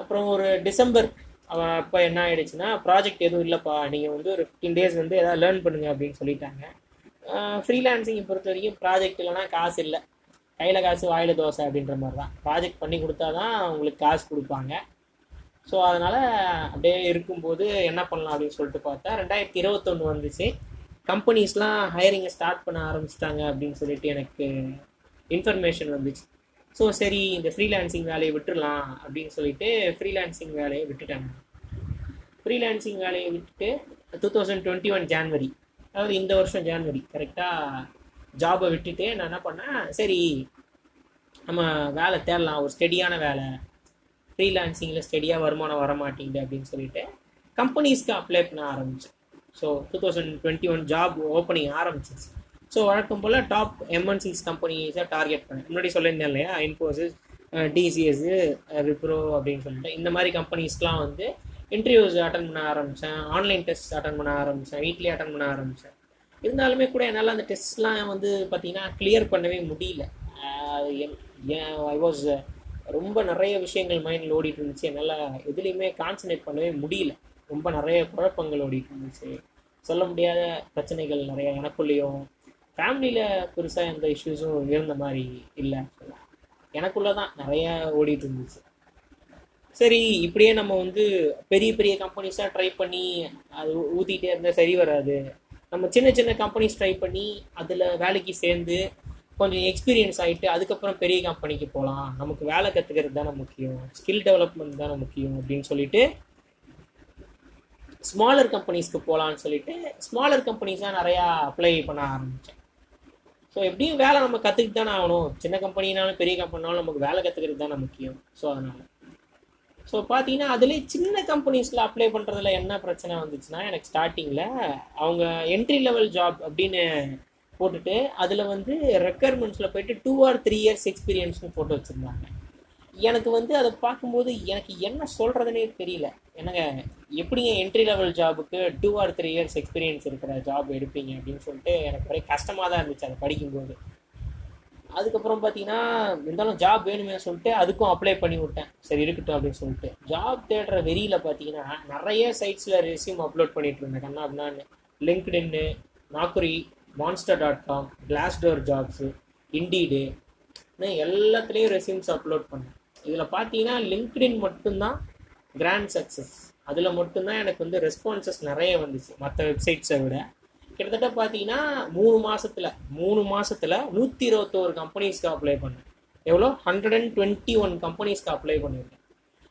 அப்புறம் ஒரு டிசம்பர் அவன் அப்போ என்ன ஆயிடுச்சுன்னா ப்ராஜெக்ட் எதுவும் இல்லைப்பா. நீங்கள் வந்து ஒரு ஃபிஃப்டீன் டேஸ் வந்து எதாவது லேர்ன் பண்ணுங்க அப்படின்னு சொல்லிட்டாங்க. ஃப்ரீலான்சிங்கை பொறுத்த வரைக்கும் ப்ராஜெக்ட் இல்லைனா காசு இல்லை. கையில் காசு வாயில் தோசை அப்படின்ற மாதிரி தான் ப்ராஜெக்ட் பண்ணி கொடுத்தா தான் உங்களுக்கு காசு கொடுப்பாங்க. ஸோ அதனால் அப்படியே இருக்கும்போது என்ன பண்ணலாம் அப்படின்னு சொல்லிட்டு பார்த்தா ரெண்டாயிரத்தி இருபத்தொன்று வந்துச்சு. கம்பெனிஸ்லாம் ஹையரிங்கை ஸ்டார்ட் பண்ண ஆரம்பிச்சிட்டாங்க அப்படின்னு சொல்லிட்டு எனக்கு இன்ஃபர்மேஷன் வந்துச்சு. ஸோ சரி இந்த ஃப்ரீலான்சிங் வேலையை விட்டுடலாம் அப்படின்னு சொல்லிட்டு ஃப்ரீலான்சிங் வேலையை விட்டுட்டாங்க ஃப்ரீலான்சிங் வேலையை விட்டுட்டு two thousand twenty one January அதாவது இந்த வருஷம் ஜான்வரி கரெக்டாக ஜாபை விட்டுட்டு நான் என்ன பண்ணேன் சரி நம்ம வேலை தேடலாம் ஒரு ஸ்டெடியான வேலை. ஃப்ரீலான்சிங்கில் ஸ்டெடியாக வருமானம் வர மாட்டேங்குது அப்படின்னு சொல்லிட்டு கம்பெனிஸ்க்கு அப்ளை பண்ண ஆரம்பித்தேன் so two thousand twenty one job opening ஆரம்பிச்சிச்சு ஸோ வழக்கம் போல் டாப் எம்என்சிஸ் கம்பெனிஸை டார்கெட் பண்ணேன். முன்னாடி சொல்லியிருந்தேன் இல்லையா? இன்ஃபோசிஸ் டிசிஎஸ் விப்ரோ அப்படின்னு சொல்லிட்டு. இந்த மாதிரி கம்பெனிஸ்லாம் வந்து இன்டர்வியூஸ் அட்டன் பண்ண ஆரம்பித்தேன் ஆன்லைன் டெஸ்ட் அட்டன் பண்ண ஆரம்பித்தேன் வீட்லேயே அட்டன் பண்ண ஆரம்பித்தேன் இருந்தாலுமே கூட என்னால் அந்த டெஸ்ட்லாம் வந்து பார்த்திங்கன்னா கிளியர் பண்ணவே முடியல. ஐ வாஸ் ரொம்ப நிறைய விஷயங்கள் மைண்டில் ஓடிட்டு இருந்துச்சு. என்னால் எதுலேயுமே கான்சன்ட்ரேட் பண்ணவே முடியல. ரொம்ப நிறைய குழப்பங்கள் ஓடிட்டு இருந்துச்சு. சொல்ல முடியாத பிரச்சனைகள் நிறைய எனக்குள்ளேயும் ஃபேமிலியில் பெருசாக எந்த இஷ்யூஸும் இருந்த மாதிரி இல்லை. எனக்குள்ளே தான் நிறைய ஓடிட்டு இருந்துச்சு. சரி இப்படியே நம்ம வந்து பெரிய பெரிய கம்பெனிஸாக ட்ரை பண்ணி அது ஊற்றிக்கிட்டே இருந்தால் சரி வராது. நம்ம சின்ன சின்ன கம்பெனிஸ் ட்ரை பண்ணி அதில் வேலைக்கு சேர்ந்து கொஞ்சம் எக்ஸ்பீரியன்ஸ் ஆகிட்டு அதுக்கப்புறம் பெரிய கம்பெனிக்கு போகலாம் நமக்கு வேலை கற்றுக்கிறது தானே முக்கியம். ஸ்கில் டெவலப்மெண்ட் தானே முக்கியம் அப்படின்னு சொல்லிட்டு ஸ்மாலர் கம்பெனிஸ்க்கு போகலான்னு சொல்லிட்டு ஸ்மாலர் கம்பெனிஸாக நிறையா அப்ளை பண்ண ஆரம்பித்தேன் ஸோ எப்படியும் வேலை நம்ம கற்றுக்கிட்டு தானே ஆகணும். சின்ன கம்பெனினாலும் பெரிய கம்பெனினாலும் நமக்கு வேலை கற்றுக்கிறது தானே முக்கியம். ஸோ அதனால். ஸோ பார்த்தீங்கன்னா அதுலேயே சின்ன கம்பெனிஸில் அப்ளை பண்ணுறதுல என்ன பிரச்சனை வந்துச்சுன்னா எனக்கு ஸ்டார்டிங்கில் அவங்க என்ட்ரி லெவல் ஜாப் அப்படின்னு போட்டுட்டு அதில் வந்து ரெக்குயர்மெண்ட்ஸில் போயிட்டு டூ ஆர் த்ரீ இயர்ஸ் எக்ஸ்பீரியன்ஸ்னு போட்டு வச்சுருந்தாங்க. எனக்கு வந்து அதை பார்க்கும்போது எனக்கு என்ன சொல்கிறதுனே தெரியல. என்னங்க எப்படிங்க என்ட்ரி லெவல் ஜாபுக்கு two or three years experience இருக்கிற ஜாப் எடுப்பீங்க அப்படின்னு சொல்லிட்டு எனக்கு ஒரே கஷ்டமாக தான் இருந்துச்சு அதை படிக்கும்போது. அதுக்கப்புறம் பார்த்தீங்கன்னா இருந்தாலும் ஜாப் வேணுமே சொல்லிட்டு அதுக்கும் அப்ளை பண்ணி விட்டேன். சரி இருக்கட்டும் அப்படின்னு சொல்லிட்டு. ஜாப் தேடுற வெறியில் பார்த்தீங்கன்னா நிறைய சைட்ஸில் ரெசியூம் அப்லோட் பண்ணிட்டு இருந்தேன். கண்ணா அப்படின்னான்னு லிங்க்டின்னு Naukri Monster dot com Glassdoor jobs Indeed எல்லாத்துலேயும் ரெசியூம்ஸ் அப்லோட் பண்ணேன். இதில் பார்த்தீங்கன்னா லிங்க்டின் மட்டும்தான் கிராண்ட் சக்ஸஸ் அதில் மட்டும்தான் எனக்கு வந்து ரெஸ்பான்சஸ் நிறைய வந்துச்சு. மற்ற வெப்சைட்ஸை விட. கிட்டத்தட்ட பார்த்தீங்கன்னா மூணு மாதத்தில் மூணு மாதத்தில் நூற்றி இருபத்தோரு கம்பெனிஸ்க்கு அப்ளை பண்ணேன். எவ்வளோ? ஹண்ட்ரட் அண்ட் டுவெண்ட்டி ஒன் கம்பெனிஸ்க்கு அப்ளை பண்ணியிருக்கேன்.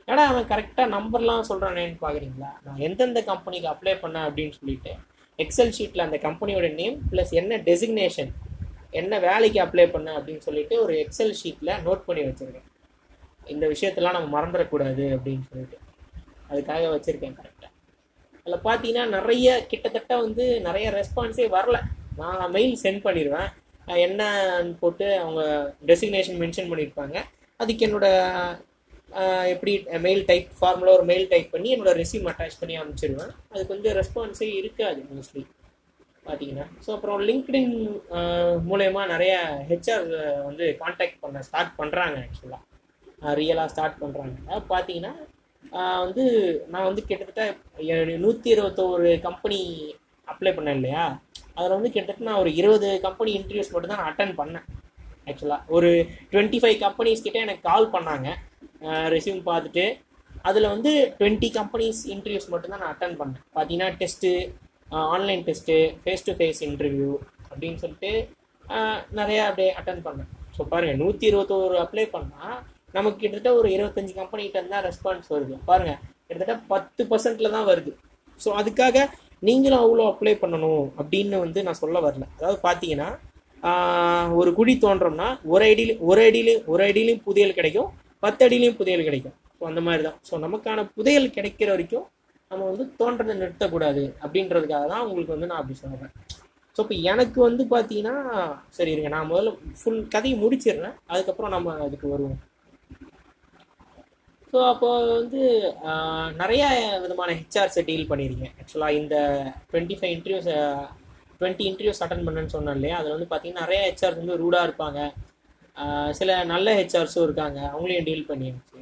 ஏடா அவன் கரெக்டாக நம்பர்லாம் சொல்கிறானேன்னு பார்க்குறீங்களா நான் எந்தெந்த கம்பெனிக்கு அப்ளை பண்ணேன் அப்படின்னு சொல்லிட்டு எக்ஸல் ஷீட்டில் அந்த கம்பெனியோட நேம் ப்ளஸ் என்ன டெசிக்னேஷன் என்ன வேலைக்கு அப்ளை பண்ண அப்படின்னு சொல்லிட்டு ஒரு எக்ஸல் ஷீட்டில் நோட் பண்ணி வச்சுருக்கேன். இந்த விஷயத்தெல்லாம் நம்ம மறந்துடக்கூடாது அப்படின்னு சொல்லிட்டு. அதுக்காக வச்சுருக்கேன் கரெக்டாக அதில் பார்த்தீங்கன்னா நிறைய கிட்டத்தட்ட வந்து நிறைய ரெஸ்பான்ஸே வரல. நான் மெயில் சென்ட் பண்ணிடுவேன். என்னன்னு போட்டு அவங்க டெசிக்னேஷன் மென்ஷன் பண்ணியிருப்பாங்க. அதுக்கு என்னோட எப்படி மெயில் டைப் ஃபார்முலா ஒரு மெயில் டைப் பண்ணி என்னோட ரெசியூம் அட்டாச் பண்ணி அனுப்பிச்சிடுவேன். அதுக்கு வந்து ரெஸ்பான்ஸே இருக்காது மோஸ்ட்லி பார்த்தீங்கன்னா ஸோ அப்புறம் லிங்க்டின் மூலயமா நிறைய ஹெச்ஆர் வந்து காண்டாக்ட் பண்ண ஸ்டார்ட் பண்ணுறாங்க ஆக்சுவலாக ரியலாக ஸ்டார்ட் பண்ணுறாங்க பார்த்தீங்கன்னா வந்து நான் வந்து கிட்டத்தட்ட நூற்றி இருபத்தோரு கம்பெனி அப்ளை பண்ணேன் இல்லையா? அதில் வந்து கிட்டத்தட்ட நான் ஒரு இருபது கம்பெனி இன்டர்வியூஸ் மட்டும் தான் நான் அட்டன் பண்ணேன் ஆக்சுவலாக ஒரு டுவெண்ட்டி ஃபைவ் கம்பெனிஸ் கிட்டே எனக்கு கால் பண்ணாங்க. ரெசியூம் பார்த்துட்டு அதில் வந்து டுவெண்ட்டி கம்பெனிஸ் இன்டர்வியூஸ் மட்டும்தான் நான் அட்டன் பண்ணேன். பார்த்தீங்கன்னா test online test face to face interview அப்படின்னு சொல்லிட்டு நிறையா அப்படியே அட்டன் பண்ணேன். ஸோ பாருங்கள் நூற்றி இருபத்தோரு அப்ளை பண்ணால் நமக்கு கிட்டத்தட்ட ஒரு இருபத்தஞ்சு கம்பெனிகிட்ட இருந்தால் ரெஸ்பான்ஸ் வருது. பாருங்க கிட்டத்தட்ட பத்து பர்சன்ட்ல தான் வருது. ஸோ அதுக்காக நீங்களும் அவ்வளோ அப்ளை பண்ணணும் அப்படின்னு வந்து நான் சொல்ல வரல. அதாவது பார்த்தீங்கன்னா ஒரு குழி தோன்றோம்னா ஒரு அடியிலும் ஒரு அடியிலையும் ஒரு அடியிலையும் புதையல் கிடைக்கும் பத்து அடியிலையும் புதையல் கிடைக்கும். ஸோ அந்த மாதிரி தான். ஸோ நமக்கான புதையல் கிடைக்கிற வரைக்கும் நம்ம வந்து தோன்றதை நிறுத்தக்கூடாது அப்படின்றதுக்காக தான் உங்களுக்கு வந்து நான் அப்படி சொல்கிறேன் ஸோ இப்போ எனக்கு வந்து பார்த்தீங்கன்னா சரி இருங்க நான் முதல்ல ஃபுல் கதையை முடிச்சிடுறேன். அதுக்கப்புறம் நம்ம அதுக்கு வருவோம். ஸோ அப்போ வந்து நிறைய விதமான ஹெச்ஆர்ஸை டீல் பண்ணியிருக்கேன் ஆக்சுவலாக இந்த twenty five interviews twenty interviews attend பண்ணேன்னு சொன்னேன் இல்லையா? அதில் வந்து பார்த்தீங்கன்னா நிறைய ஹெச்ஆர்ஸ் வந்து ரூடாக இருப்பாங்க. சில நல்ல ஹெச்ஆர்ஸும் இருக்காங்க. அவங்களையும் டீல் பண்ணியிருந்துச்சு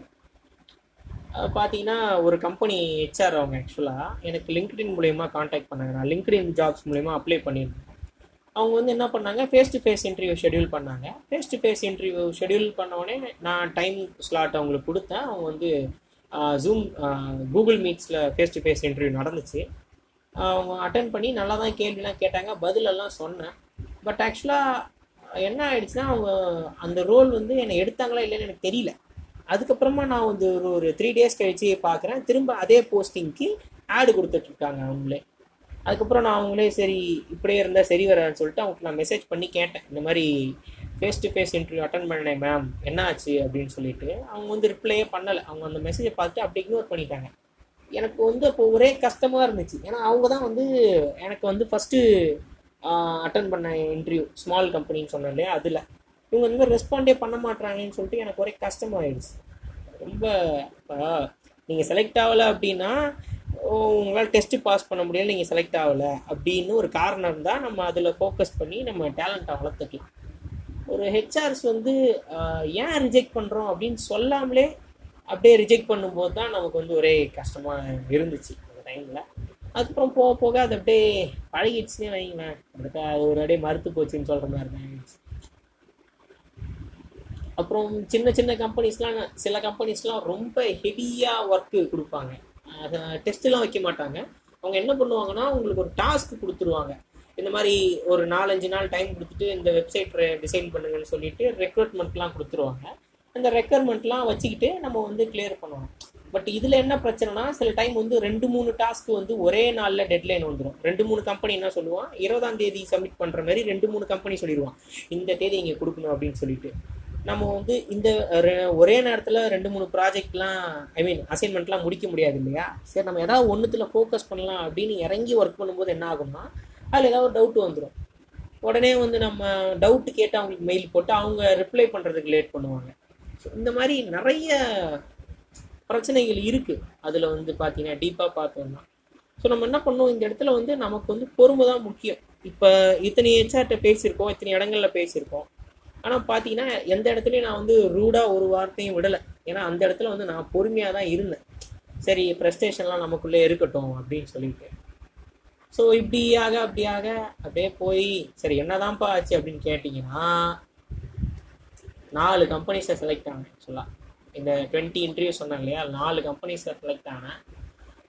பார்த்தீங்கன்னா ஒரு கம்பெனி ஹெச்ஆர் அவங்க ஆக்சுவலாக எனக்கு லிங்க்டின் மூலயமா காண்டாக்ட் பண்ணாங்க. நான் லிங்க்டின் ஜாப்ஸ் மூலயமா அப்ளை பண்ணியிருந்தேன். அவங்க வந்து என்ன பண்ணாங்க? Face to face interview schedule பண்ணாங்க. Face to face interview schedule பண்ணோடனே நான் டைம் ஸ்லாட் அவங்களுக்கு கொடுத்தேன். அவங்க வந்து ஜூம் கூகுள் மீட்ஸில் ஃபேஸ் டு ஃபேஸ் இன்டர்வியூ நடந்துச்சு. அவங்க அட்டன் பண்ணி நல்லா தான் கேள்விலாம் கேட்டாங்க பதிலெல்லாம் சொன்னேன். பட் ஆக்சுவலாக என்ன ஆயிடுச்சுன்னா அவங்க அந்த ரோல் வந்து என்னை எடுத்தாங்களா இல்லைன்னு எனக்கு தெரியல. அதுக்கப்புறமா நான் வந்து ஒரு ஒரு த்ரீ டேஸ் கழிச்சு பார்க்குறேன். திரும்ப அதே போஸ்டிங்க்கு ஆடு கொடுத்துட்ருக்காங்க அவங்களே. அதுக்கப்புறம் நான் அவங்களே சரி இப்படியே இருந்தால் சரி வரேன்னு சொல்லிட்டு அவங்களுக்கு நான் மெசேஜ் பண்ணி கேட்டேன். இந்த மாதிரி face to face interview attend பண்ணேன் மேம் என்ன ஆச்சு அப்படின்னு சொல்லிட்டு. அவங்க வந்து ரிப்ளையே பண்ணலை. அவங்க அந்த மெசேஜை பார்த்துட்டு அப்படி இக்னோர் பண்ணிட்டாங்க. எனக்கு வந்து அப்போ ஒரே கஷ்டமாக இருந்துச்சு. ஏன்னா அவங்க தான் வந்து எனக்கு வந்து ஃபஸ்ட்டு அட்டன் பண்ண இன்டர்வியூ ஸ்மால் கம்பெனின்னு சொன்னேன் இல்லையா அதில். இவங்க வந்து ரெஸ்பாண்டே பண்ண மாட்டாங்கன்னு சொல்லிட்டு எனக்கு ஒரே கஷ்டமாயிடுச்சு. ரொம்ப நீங்கள் செலக்ட் ஆகலை அப்படின்னா உங்களால் டெஸ்ட்டு பாஸ் பண்ண முடியல நீங்கள் செலக்ட் ஆகலை அப்படின்னு ஒரு காரணம் இருந்தால் நம்ம அதில் ஃபோக்கஸ் பண்ணி நம்ம டேலண்ட்டை வளர்த்துக்கலாம். ஒரு ஹெச்ஆர்ஸ் வந்து ஏன் ரிஜெக்ட் பண்ணுறோம் அப்படின்னு சொல்லாமலே அப்படியே ரிஜெக்ட் பண்ணும்போது தான் நமக்கு வந்து ஒரே கஷ்டமாக இருந்துச்சு அந்த டைமில் அதுக்கப்புறம் போக போக அது அப்படியே பழகிடுச்சுன்னே வைங்களேன். அதுக்கு அது ஒரு அப்படியே மறுத்து போச்சுன்னு சொல்கிற மாதிரி தான் ஆயிடுச்சு. அப்புறம் சின்ன சின்ன கம்பெனிஸ்லாம் சில கம்பெனிஸ்லாம் ரொம்ப ஹெவியாக ஒர்க்கு கொடுப்பாங்க. டெஸ்ட்லாம் வைக்க மாட்டாங்க. அவங்க என்ன பண்ணுவாங்கன்னா உங்களுக்கு ஒரு டாஸ்க் கொடுத்துருவாங்க. இந்த மாதிரி ஒரு நாலஞ்சு நாள் டைம் கொடுத்துட்டு இந்த வெப்சைட் டிசைன் பண்ணுங்கன்னு சொல்லிட்டு ரெக்ரூட்மெண்ட்லாம் கொடுத்துருவாங்க. அந்த ரெக்யர்மெண்ட்லாம் வச்சுக்கிட்டு நம்ம வந்து கிளியர் பண்ணுவோம். பட் இதில் என்ன பிரச்சனைனா சில டைம் வந்து ரெண்டு மூணு டாஸ்க் வந்து ஒரே நாளில் டெட்லைன் வந்துடும் ரெண்டு மூணு கம்பெனி என்ன சொல்லுவான்? இருபதாம் தேதி சப்மிட் பண்ணுற மாதிரி ரெண்டு மூணு கம்பெனி சொல்லிடுவான் இந்த தேதி இங்கே கொடுக்கணும் அப்படின்னு சொல்லிட்டு. நம்ம வந்து இந்த ஒரே நேரத்தில் ரெண்டு மூணு ப்ராஜெக்ட்லாம் ஐ மீன் அசைன்மெண்ட்லாம் முடிக்க முடியாது இல்லையா? சரி நம்ம ஏதாவது ஒன்றுத்தில் ஃபோக்கஸ் பண்ணலாம் அப்படின்னு இறங்கி ஒர்க் பண்ணும்போது என்ன ஆகும்னா அதில் ஏதாவது ஒரு டவுட் வந்துடும் உடனே வந்து நம்ம டவுட்டு கேட்டு அவங்களுக்கு மெயில் போட்டு அவங்க ரிப்ளை பண்ணுறதுக்கு லேட் பண்ணுவாங்க. ஸோ இந்த மாதிரி நிறைய பிரச்சனைகள் இருக்குது அதில் வந்து பார்த்தீங்கன்னா டீப்பாக பார்த்தோம்னா. ஸோ நம்ம என்ன பண்ணோம் இந்த இடத்துல வந்து நமக்கு வந்து பொறுமை தான் முக்கியம். இப்போ இத்தனை ஹெச்ஆர்கிட்ட பேசியிருக்கோம் இத்தனை இடங்களில் பேசியிருக்கோம். ஆனால் பார்த்தீங்கன்னா எந்த இடத்துலையும் நான் வந்து ரூடாக ஒரு வார்த்தையும் விடலை. ஏன்னா அந்த இடத்துல வந்து நான் பொறுமையாக தான் இருந்தேன். சரி ப்ரெஸ்டேஷன்லாம் நமக்குள்ளே இருக்கட்டும் அப்படின்னு சொல்லிட்டு. ஸோ இப்படியாக அப்படியாக அப்படியே போய் சரி என்னதான்ப்பா ஆச்சு அப்படின்னு கேட்டிங்கன்னா நாலு கம்பெனிஸை செலக்ட் ஆனேன் ஆக்சுவலாக இந்த டுவெண்ட்டி இன்டர்வியூ சொன்னேன் இல்லையா? நாலு கம்பெனிஸை செலக்ட் ஆனேன்.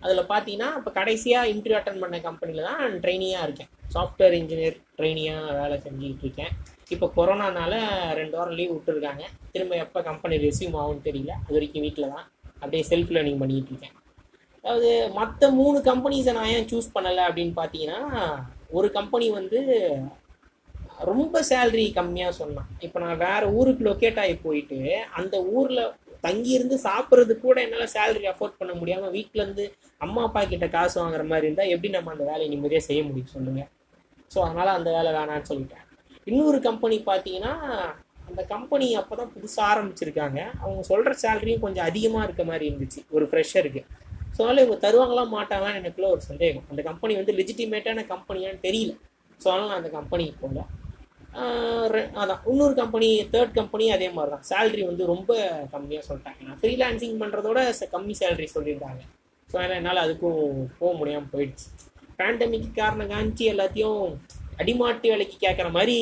அதில் பார்த்தீங்கன்னா இப்போ கடைசியாக இன்டர்வியூ அட்டன் பண்ண கம்பெனியில் தான் ட்ரெயினியாக ட்ரைனியாக இருக்கேன். சாஃப்ட்வேர் இன்ஜினியர் ட்ரெயினியாக வேலை செஞ்சுக்கிட்டு இருக்கேன். இப்போ கொரோனானால ரெண்டு வாரம் லீவ் விட்டுருக்காங்க. திரும்ப எப்போ கம்பெனி ரெசியூம் ஆகும்னு தெரியல. அது வரைக்கும் வீட்டில் தான். அப்படியே செல்ஃப் லேர்னிங் பண்ணிகிட்டு இருக்கேன். அதாவது மற்ற மூணு கம்பெனிஸை நான் ஏன் சூஸ் பண்ணலை அப்படின்னு பார்த்தீங்கன்னா ஒரு கம்பெனி வந்து ரொம்ப சேல்ரி கம்மியாக சொன்னான். இப்போ நான் வேறு ஊருக்கு லொக்கேட் ஆகி போயிட்டு அந்த ஊரில் தங்கியிருந்து சாப்பிட்றது கூட என்னால் சேலரி அஃபோர்ட் பண்ண முடியாமல் வீட்டிலேருந்து அம்மா அப்பா கிட்ட காசு வாங்குற மாதிரி இருந்தால் எப்படி நம்ம அந்த வேலையை நிம்மதியாக செய்ய முடியும் சொல்லுங்க. ஸோ அதனால் அந்த வேலை வேணான்னு சொல்லிட்டேன். இன்னொரு கம்பெனி பார்த்தீங்கன்னா அந்த கம்பெனி அப்போ தான் புதுசாக ஆரம்பிச்சிருக்காங்க. அவங்க சொல்கிற சேலரியும் கொஞ்சம் அதிகமாக இருக்க மாதிரி இருந்துச்சு. ஒரு ஃப்ரெஷருக்கு ஸோ அதனால் இவங்க தருவாங்களா மாட்டாங்களான்னு எனக்குள்ள ஒரு சந்தேகம். அந்த கம்பெனி வந்து லெஜிட்டிமேட்டான கம்பெனியான்னு தெரியல. ஸோ அதனால் நான் அந்த கம்பெனிக்கு போகல. அதான். இன்னொரு கம்பெனி தேர்ட் கம்பெனி அதே மாதிரி தான் சேலரி வந்து ரொம்ப கம்மியாக சொல்லிட்டாங்க. நான் ஃப்ரீலான்சிங் பண்ணுறதோட கம்மி சேலரி சொல்லியிருக்காங்க. ஸோ அதனால் என்னால் அதுக்கும் போக முடியாமல் போயிடுச்சு. பேண்டமிக் காரணம் காமிச்சு எல்லாத்தையும் அடிமாட்டு வேலைக்கு கேட்குற மாதிரி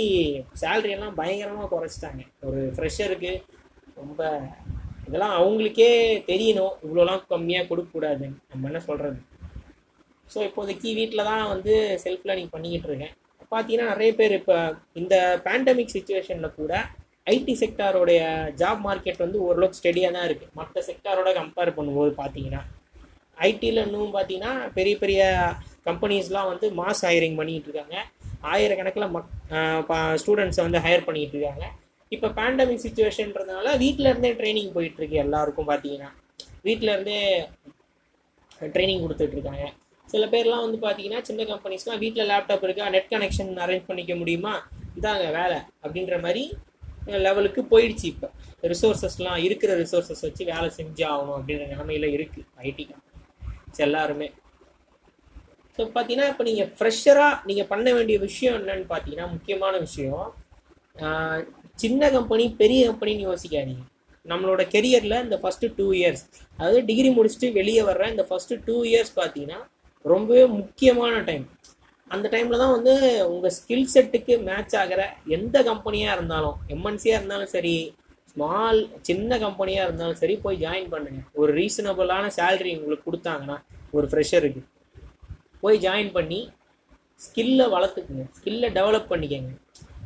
சேலரி எல்லாம் பயங்கரமாக குறைச்சிட்டாங்க. ஒரு ஃப்ரெஷருக்கு ரொம்ப இதெல்லாம் அவங்களுக்கே தெரியணும். இவ்வளோலாம் கம்மியாக கொடுக்கக்கூடாதுன்னு நம்ம என்ன சொல்கிறது ஸோ இப்போதைக்கு வீட்டில் தான் வந்து செல்ஃப் லேர்னிங் பண்ணிக்கிட்டு இருக்கேன். பார்த்தீங்கன்னா நிறைய பேர் இப்போ இந்த பேண்டமிக் சுச்சுவேஷனில் கூட ஐடி செக்டாரோடைய ஜாப் மார்க்கெட் வந்து ஓரளவுக்கு ஸ்டெடியாக தான் இருக்குது மற்ற செக்டாரோட கம்பேர் பண்ணும்போது பார்த்தீங்கன்னா ஐடியில் இன்னும் பார்த்தீங்கன்னா பெரிய பெரிய கம்பெனிஸ்லாம் வந்து மாஸ் ஹையரிங் பண்ணிகிட்டு இருக்காங்க. ஆயிரக்கணக்கில் மக் ஸ்டூடெண்ட்ஸை வந்து ஹையர் பண்ணிகிட்டு இருக்காங்க. இப்போ பேண்டமிக் சுச்சுவேஷன்றதுனால வீட்டில் இருந்தே ட்ரைனிங் போயிட்டுருக்கு எல்லாருக்கும் பார்த்தீங்கன்னா வீட்டில் இருந்தே ட்ரைனிங் கொடுத்துட்ருக்காங்க சில பேர்லாம் வந்து பார்த்தீங்கன்னா சின்ன கம்பெனிஸ்லாம் வீட்டில் லேப்டாப் இருக்கா நெட் கனெக்ஷன் அரேஞ்ச் பண்ணிக்க முடியுமா? இதாங்க வேலை அப்படின்ற மாதிரி லெவலுக்கு போயிடுச்சு இப்போ. ரிசோர்ஸஸ்லாம் இருக்கிற ரிசோர்ஸஸ் வச்சு வேலை செஞ்சு ஆகணும் அப்படின்ற நிலமையில இருக்குது ஐடி கம்பெனி எல்லாருமே. ஸோ பார்த்தீங்கன்னா இப்போ நீங்கள் ஃப்ரெஷராக நீங்கள் பண்ண வேண்டிய விஷயம் என்னன்னு பார்த்தீங்கன்னா முக்கியமான விஷயம் சின்ன கம்பெனி பெரிய கம்பெனின்னு யோசிக்காதீங்க. நம்மளோட கெரியரில் இந்த ஃபஸ்ட்டு டூ இயர்ஸ் அதாவது டிகிரி முடிச்சுட்டு வெளியே வர்ற இந்த ஃபஸ்ட்டு டூ இயர்ஸ் பார்த்தீங்கன்னா ரொம்பவே முக்கியமான டைம் அந்த டைமில் தான் வந்து உங்கள் ஸ்கில் செட்டுக்கு மேட்ச் ஆகிற எந்த கம்பெனியாக இருந்தாலும் எம்என்சியாக இருந்தாலும் சரி ஸ்மால் சின்ன கம்பெனியாக இருந்தாலும் சரி போய் ஜாயின் பண்ணுங்க. ஒரு ரீசனபிளான சேலரி உங்களுக்கு கொடுத்தாங்கன்னா ஒரு ஃப்ரெஷருக்கு போய் ஜாயின் பண்ணி ஸ்கில்லை வளர்த்துக்குங்க. ஸ்கில்லை டெவலப் பண்ணிக்கங்க.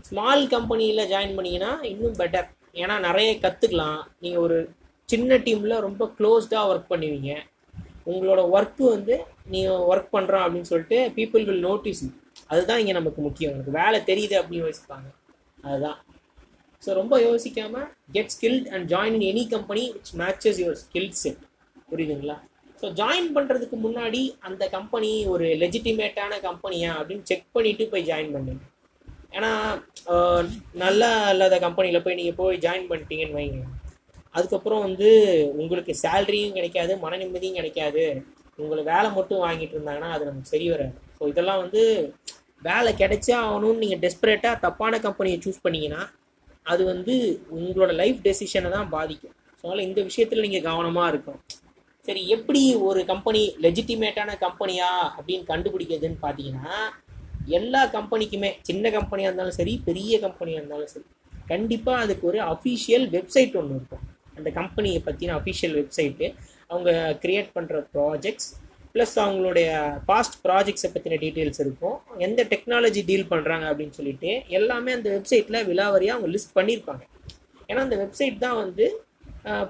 ஸ்மால் கம்பெனியில் ஜாயின் பண்ணிங்கன்னா இன்னும் பெட்டர் ஏன்னா நிறைய கற்றுக்கலாம் நீங்கள் ஒரு சின்ன டீமில் ரொம்ப க்ளோஸ்டாக ஒர்க் பண்ணுவீங்க. உங்களோட ஒர்க்கு வந்து நீ ஒர்க் பண்ணுறோம் அப்படின்னு சொல்லிட்டு பீப்புள் வில் நோட்டீஸ் அதுதான் இங்கே நமக்கு முக்கியம். எனக்கு வேலை தெரியுது அப்படின்னு யோசிப்பாங்க. அதுதான். ஸோ ரொம்ப யோசிக்காமல் get skilled and join in any company which matches your skill set புரியுதுங்களா? ஸோ ஜாயின் பண்ணுறதுக்கு முன்னாடி அந்த கம்பெனி ஒரு லெஜிட்டிமேட்டான கம்பெனியா அப்படின்னு செக் பண்ணிவிட்டு போய் ஜாயின் பண்ணுங்க. ஏன்னா நல்லா இல்லாத கம்பெனியில் போய் நீங்கள் போய் ஜாயின் பண்ணிட்டீங்கன்னு வைங்க. அதுக்கப்புறம் வந்து உங்களுக்கு சேலரியும் கிடைக்காது மன நிம்மதியும் கிடைக்காது. உங்களை வேலை மட்டும் வாங்கிட்டு இருந்தாங்கன்னா அது நமக்கு சரி வராது. ஸோ இதெல்லாம் வந்து வேலை கிடைச்சா ஆகணும்னு நீங்கள் டெஸ்பரேட்டாக தப்பான கம்பெனியை சூஸ் பண்ணீங்கன்னா அது வந்து உங்களோட லைஃப் டெசிஷனை தான் பாதிக்கும். ஸோ அதனால் இந்த விஷயத்தில் நீங்கள் கவனமாக இருக்கும் சரி எப்படி ஒரு கம்பெனி லெஜிட்டிமேட்டான கம்பெனியா அப்படின்னு கண்டுபிடிக்கிறதுன்னு பார்த்தீங்கன்னா எல்லா கம்பெனிக்குமே சின்ன கம்பெனியாக இருந்தாலும் சரி பெரிய கம்பெனியாக இருந்தாலும் சரி கண்டிப்பாக அதுக்கு ஒரு அஃபிஷியல் வெப்சைட் ஒன்று இருக்கும். அந்த கம்பெனியை பற்றின அஃபிஷியல் வெப்சைட்டு அவங்க கிரியேட் பண்ணுற ப்ராஜெக்ட்ஸ் ப்ளஸ் அவங்களுடைய பாஸ்ட் ப்ராஜெக்ட்ஸை பற்றின டீட்டெயில்ஸ் இருக்கும். எந்த டெக்னாலஜி டீல் பண்ணுறாங்க அப்படின்னு சொல்லிட்டு எல்லாமே அந்த வெப்சைட்டில் விலாவரியாக அவங்க லிஸ்ட் பண்ணியிருப்பாங்க. ஏன்னா அந்த வெப்சைட் தான் வந்து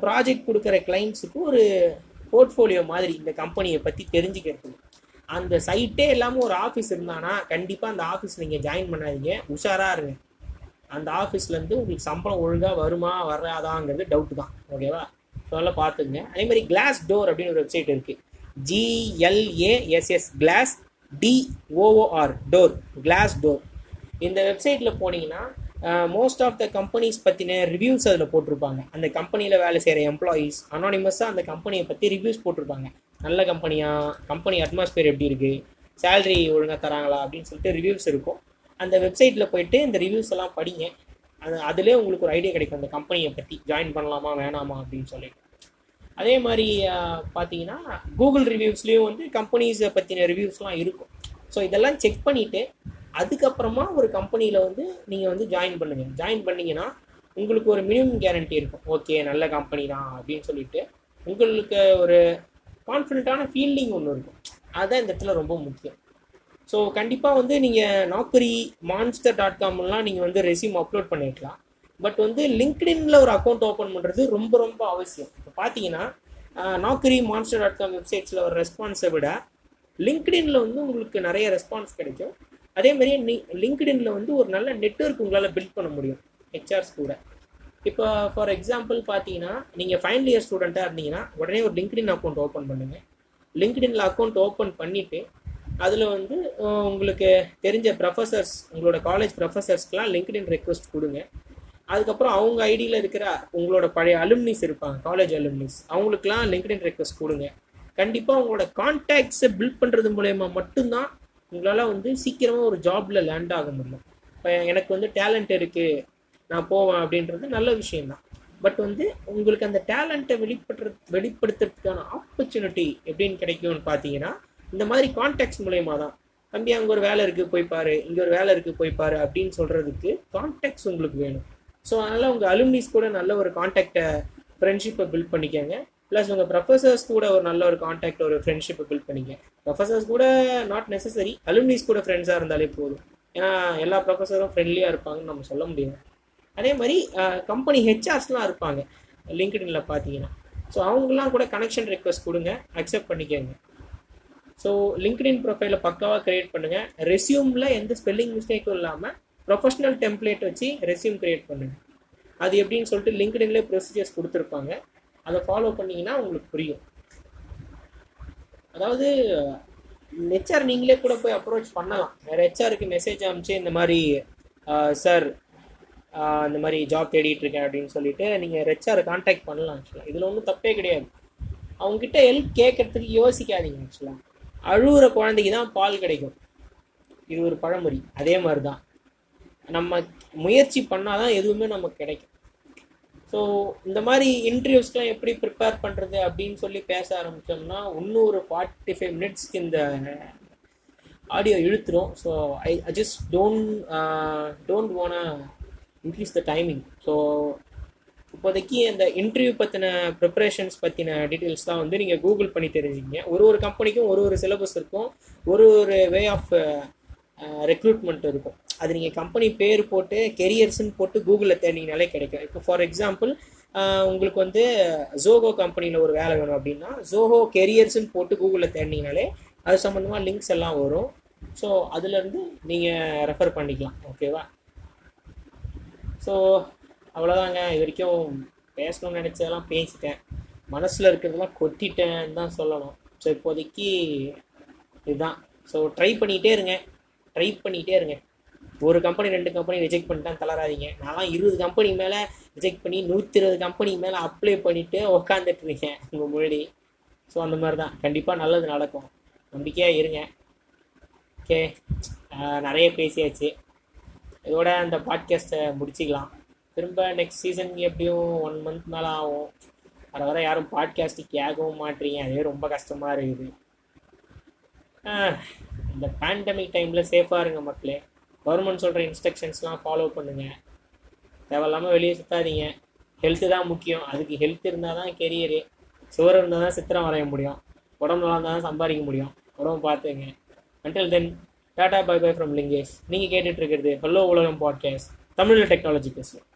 ப்ராஜெக்ட் கொடுக்குற கிளைண்ட்ஸுக்கு ஒரு போர்ட்ஃபோலியோ மாதிரி இந்த கம்பெனியை பற்றி தெரிஞ்சுக்கிறதுக்கு. அந்த சைட்டே இல்லாமல் ஒரு ஆஃபீஸ் இருந்தானா கண்டிப்பாக அந்த ஆஃபீஸ் நீங்கள் ஜாயின் பண்ணாதீங்க. உஷாராக இருங்க. அந்த ஆஃபீஸ்லேருந்து உங்களுக்கு சம்பளம் ஒழுங்காக வருமா வராதாங்கிறது டவுட் தான். ஓகேவா ஸோ அதெல்லாம் பார்த்துங்க. அதே மாதிரி கிளாஸ் டோர் அப்படின்னு ஒரு வெப்சைட் இருக்குது G L A S S glass D O O R door glass door இந்த வெப்சைட்டில் போனீங்கன்னா மோஸ்ட் ஆஃப் த கம்பெனிஸ் பற்றின ரிவ்யூஸ் அதில் போட்டிருப்பாங்க. அந்த கம்பெனியில் வேலை செய்கிற எம்ப்ளாயீஸ் அனானிமஸாக அந்த கம்பெனியை பற்றி ரிவ்யூஸ் போட்டிருப்பாங்க. நல்ல கம்பெனியாக கம்பெனி அட்மாஸ்பியர் எப்படி இருக்குது சேலரி ஒழுங்காக தராங்களா அப்படின்னு சொல்லிட்டு ரிவ்யூஸ் இருக்கும். அந்த வெப்சைட்டில் போயிட்டு இந்த ரிவ்யூஸ் எல்லாம் படிங்க. அது அதிலே உங்களுக்கு ஒரு ஐடியா கிடைக்கும் அந்த கம்பெனியை பற்றி ஜாயின் பண்ணலாமா வேணாமா அப்படின்னு சொல்லிட்டு. அதே மாதிரி பார்த்தீங்கன்னா கூகுள் ரிவ்யூஸ்லேயும் வந்து கம்பெனிஸை பற்றின ரிவ்யூஸ்லாம் இருக்கும். ஸோ இதெல்லாம் செக் பண்ணிவிட்டு அதுக்கப்புறமா ஒரு கம்பெனியில் வந்து நீங்கள் வந்து ஜாயின் பண்ணுங்கள் ஜாயின் பண்ணீங்கன்னா உங்களுக்கு ஒரு மினிமம் கேரண்டி இருக்கும். ஓகே நல்ல கம்பெனி தான் அப்படின்னு சொல்லிட்டு. உங்களுக்கு ஒரு கான்ஃபிடென்ட்டான ஃபீல்டிங் ஒன்று இருக்கும். அதுதான் இந்த இடத்துல ரொம்ப முக்கியம். ஸோ கண்டிப்பாக வந்து நீங்கள் நாக்கரி மான்ஸ்டர் டாட் காம்லாம் நீங்கள் வந்து ரெசியூம் அப்லோட் பண்ணிக்கலாம் பட் வந்து லிங்க்டின்ல ஒரு அக்கௌண்ட் ஓப்பன் பண்ணுறது ரொம்ப ரொம்ப அவசியம். இப்போ பார்த்தீங்கன்னா நாக்கரி மான்ஸ்டர் டாட் காம் வெப்சைட்ஸில் ஒரு ரெஸ்பான்ஸை விட லிங்க்டின்ல வந்து உங்களுக்கு நிறைய ரெஸ்பான்ஸ் கிடைக்கும். அதே மாதிரியே நீ லிங்க்டின்ல வந்து ஒரு நல்ல நெட்ஒர்க் உங்களால் பில்ட் பண்ண முடியும். ஹெச்ஆர்ஸ் கூட. இப்போ ஃபார் எக்ஸாம்பிள் பார்த்தீங்கன்னா நீங்கள் ஃபைனல் இயர் ஸ்டூடெண்ட்டாக இருந்தீங்கன்னா உடனே ஒரு லிங்க்டின் அக்கௌண்ட் ஓப்பன் பண்ணுங்கள் லிங்க்டின்ல அக்கௌண்ட் ஓப்பன் பண்ணிவிட்டு அதில் வந்து உங்களுக்கு தெரிஞ்ச ப்ரொஃபசர்ஸ் உங்களோட காலேஜ் ப்ரொஃபசர்ஸ்க்குலாம் லிங்க்டின் ரெக்வஸ்ட் கொடுங்க. அதுக்கப்புறம் அவங்க ஐடியில் இருக்கிற உங்களோட பழைய அலுமினிஸ் இருப்பாங்க காலேஜ் அலுமினிஸ் அவங்களுக்குலாம் லிங்க்டின் ரெக்வஸ்ட் கொடுங்க. கண்டிப்பாக உங்களோட கான்டாக்ட்ஸை பில்ட் பண்ணுறது மூலயமா மட்டும்தான் உங்களால் வந்து சீக்கிரமாக ஒரு ஜாபில் லேண்ட் ஆக முடியும். இப்போ எனக்கு வந்து டேலண்ட் இருக்குது நான் போவேன் அப்படின்றது நல்ல விஷயம்தான். பட் வந்து உங்களுக்கு அந்த டேலண்ட்டை வெளிப்படுற வெளிப்படுத்துறதுக்கான ஆப்பர்ச்சுனிட்டி எப்படின்னு கிடைக்கும்னு பார்த்தீங்கன்னா இந்த மாதிரி கான்டாக்ட்ஸ் மூலயமா தான். தம்பி அங்கே ஒரு வேலை இருக்குது போய் பாரு. இங்கே ஒரு வேலை இருக்குது போய் பாரு அப்படின்னு சொல்கிறதுக்கு கான்டாக்ட்ஸ் உங்களுக்கு வேணும். ஸோ அதனால் உங்கள் அலுமினிஸ் கூட நல்ல ஒரு கான்டாக்டை ஃப்ரெண்ட்ஷிப்பை பில்ட் பண்ணிக்கோங்க. ப்ளஸ் உங்கள் ப்ரொஃபசர்ஸ் கூட ஒரு நல்ல ஒரு கான்டாக்ட் ஒரு ஃப்ரெண்ட்ஷிப்பை பில்ட் பண்ணிக்க ப்ரொஃபசர்ஸ் கூட நாட் நெசசரி அலுமினிஸ் கூட ஃப்ரெண்ட்ஸாக இருந்தாலே போதும். ஏன்னா எல்லா ப்ரொஃபஸரும் ஃப்ரெண்ட்லியாக இருப்பாங்கன்னு நம்ம சொல்ல முடியாது. அதே மாதிரி கம்பெனி ஹெச்ஆர்ஸ்லாம் இருப்பாங்க. லிங்க்டின்ல பார்த்தீங்கன்னா. ஸோ அவங்களாம் கூட கனெக்ஷன் ரெக்வஸ்ட் கொடுங்க. அக்செப்ட் பண்ணிக்கோங்க. ஸோ லிங்க்டின் ப்ரொஃபைலை பக்காவாக கிரியேட் பண்ணுங்கள் ரெஸ்யூமில் எந்த ஸ்பெல்லிங் மிஸ்டேக்கும் இல்லாமல் ப்ரொஃபஷனல் டெம்ப்ளேட் வச்சு ரெஸ்யூம் க்ரியேட் பண்ணுங்கள் அது எப்படின்னு சொல்லிட்டு லிங்க்டின்லேயே ப்ரொசீஜர்ஸ் கொடுத்துருப்பாங்க. அதை ஃபாலோ பண்ணிங்கன்னா உங்களுக்கு புரியும். அதாவது ஹெச்ஆர் நீங்களே கூட போய் அப்ரோச் பண்ணலாம். வேறு ஹெச்ஆருக்கு மெசேஜ் அனுப்பிச்சு இந்த மாதிரி சார் இந்த மாதிரி ஜாப் தேடிட்டு இருக்கேன் அப்படின்னு சொல்லிட்டு நீங்கள் ஹெச்ஆர் கான்டாக்ட் பண்ணலாம் ஆக்சுவலாக இதில் ஒன்றும் தப்பே கிடையாது. அவங்ககிட்ட ஹெல்ப் கேட்கறதுக்கு யோசிக்காதீங்க ஆக்சுவலாக அழுகிற குழந்தைக்கு தான் பால் கிடைக்கும். இது ஒரு பழமொழி. அதே மாதிரி தான் நம்ம முயற்சி பண்ணாதான் எதுவுமே நமக்கு கிடைக்கும். ஸோ இந்த மாதிரி இன்டர்வியூஸ்க்கெலாம் எப்படி ப்ரிப்பேர் பண்ணுறது அப்படின்னு சொல்லி பேச ஆரம்பித்தோம்னா இன்னும் ஒரு ஃபார்ட்டி ஃபைவ் மினிட்ஸ்க்கு இந்த audio இழுத்துரும். So I I just don't don't wanna increase the timing so இப்போதைக்கு அந்த இன்டர்வியூ பற்றின ப்ரிப்பரேஷன்ஸ் பற்றின டீட்டெயில்ஸ் தான் வந்து நீங்கள் கூகுள் பண்ணி தெரிஞ்சுக்கிங்க. ஒரு ஒரு கம்பெனிக்கும் ஒரு ஒரு சிலபஸ் இருக்கும். ஒரு ஒரு வே ஆஃப் ரெக்ரூட்மெண்ட் இருக்கும். அது நீங்கள் கம்பெனி பேர் போட்டு கெரியர்ஸ்ன்னு போட்டு கூகுளில் தேடினாலே கிடைக்கும். இப்போ ஃபார் எக்ஸாம்பிள் உங்களுக்கு வந்து ஜோகோ கம்பெனியில் ஒரு வேலை வேணும் அப்படின்னா ஜோஹோ கெரியர்ஸ்ன்னு போட்டு கூகுளில் தேடினீங்கனாலே அது சம்மந்தமாக லிங்க்ஸ் எல்லாம் வரும். ஸோ அதுலேருந்து நீங்கள் ரெஃபர் பண்ணிக்கலாம். ஓகேவா ஸோ அவ்வளோதாங்க இது வரைக்கும் பேசணும்னு நினச்சதெல்லாம் பேசிட்டேன். மனசில் இருக்கிறதெல்லாம் கொட்டிட்டேன்னு தான் சொல்லணும். ஸோ இப்போதைக்கு இதுதான். ஸோ ட்ரை பண்ணிகிட்டே இருங்க. ட்ரை பண்ணிகிட்டே இருங்க. ஒரு கம்பெனி ரெண்டு கம்பெனி ரிஜெக்ட் பண்ணிட்டா தளராதீங்க. நான் இருபது கம்பெனி மேலே ரிஜெக்ட் பண்ணி நூற்றி இருபது கம்பெனி மேலே அப்ளை பண்ணிவிட்டு உக்காந்துட்டு இருக்கேன் உங்கள் முன்னாடி. ஸோ அந்த மாதிரி தான் கண்டிப்பாக நல்லது நடக்கும். நம்பிக்கையாக இருங்க. ஓகே நிறைய பேசியாச்சு. இதோட அந்த பாட்காஸ்ட்டை முடிச்சிக்கலாம். திரும்ப நெக்ஸ்ட் சீசன் எப்படியும் ஒன் மந்த் மேலே ஆகும். வர வர யாரும் பாட்காஸ்ட்டு கேட்கவும் மாட்டீங்க அதே ரொம்ப கஷ்டமாக இருக்குது. இந்த பேண்டமிக் டைமில் சேஃபாக இருங்க மக்களே. கவர்மெண்ட் சொல்கிற இன்ஸ்ட்ரக்ஷன்ஸ்லாம் ஃபாலோ பண்ணுங்கள் தேவையில்லாமல் வெளியே சுற்றாதீங்க ஹெல்த்து தான் முக்கியம். அதுக்கு ஹெல்த் இருந்தால் தான் கெரியரு சுவர் இருந்தால் தான் சித்திரம் வரைய முடியும். உடம்பு நல்லா இருந்தால் தான் சம்பாதிக்க முடியும். உடம்பு பார்த்துங்க. Until then tata bye bye from Lingesh நீங்கள் கேட்டுட்ருக்கிறது ஹலோ உலகம் பாட்காஸ்ட் தமிழில் டெக்னாலஜி பேசுவோம்.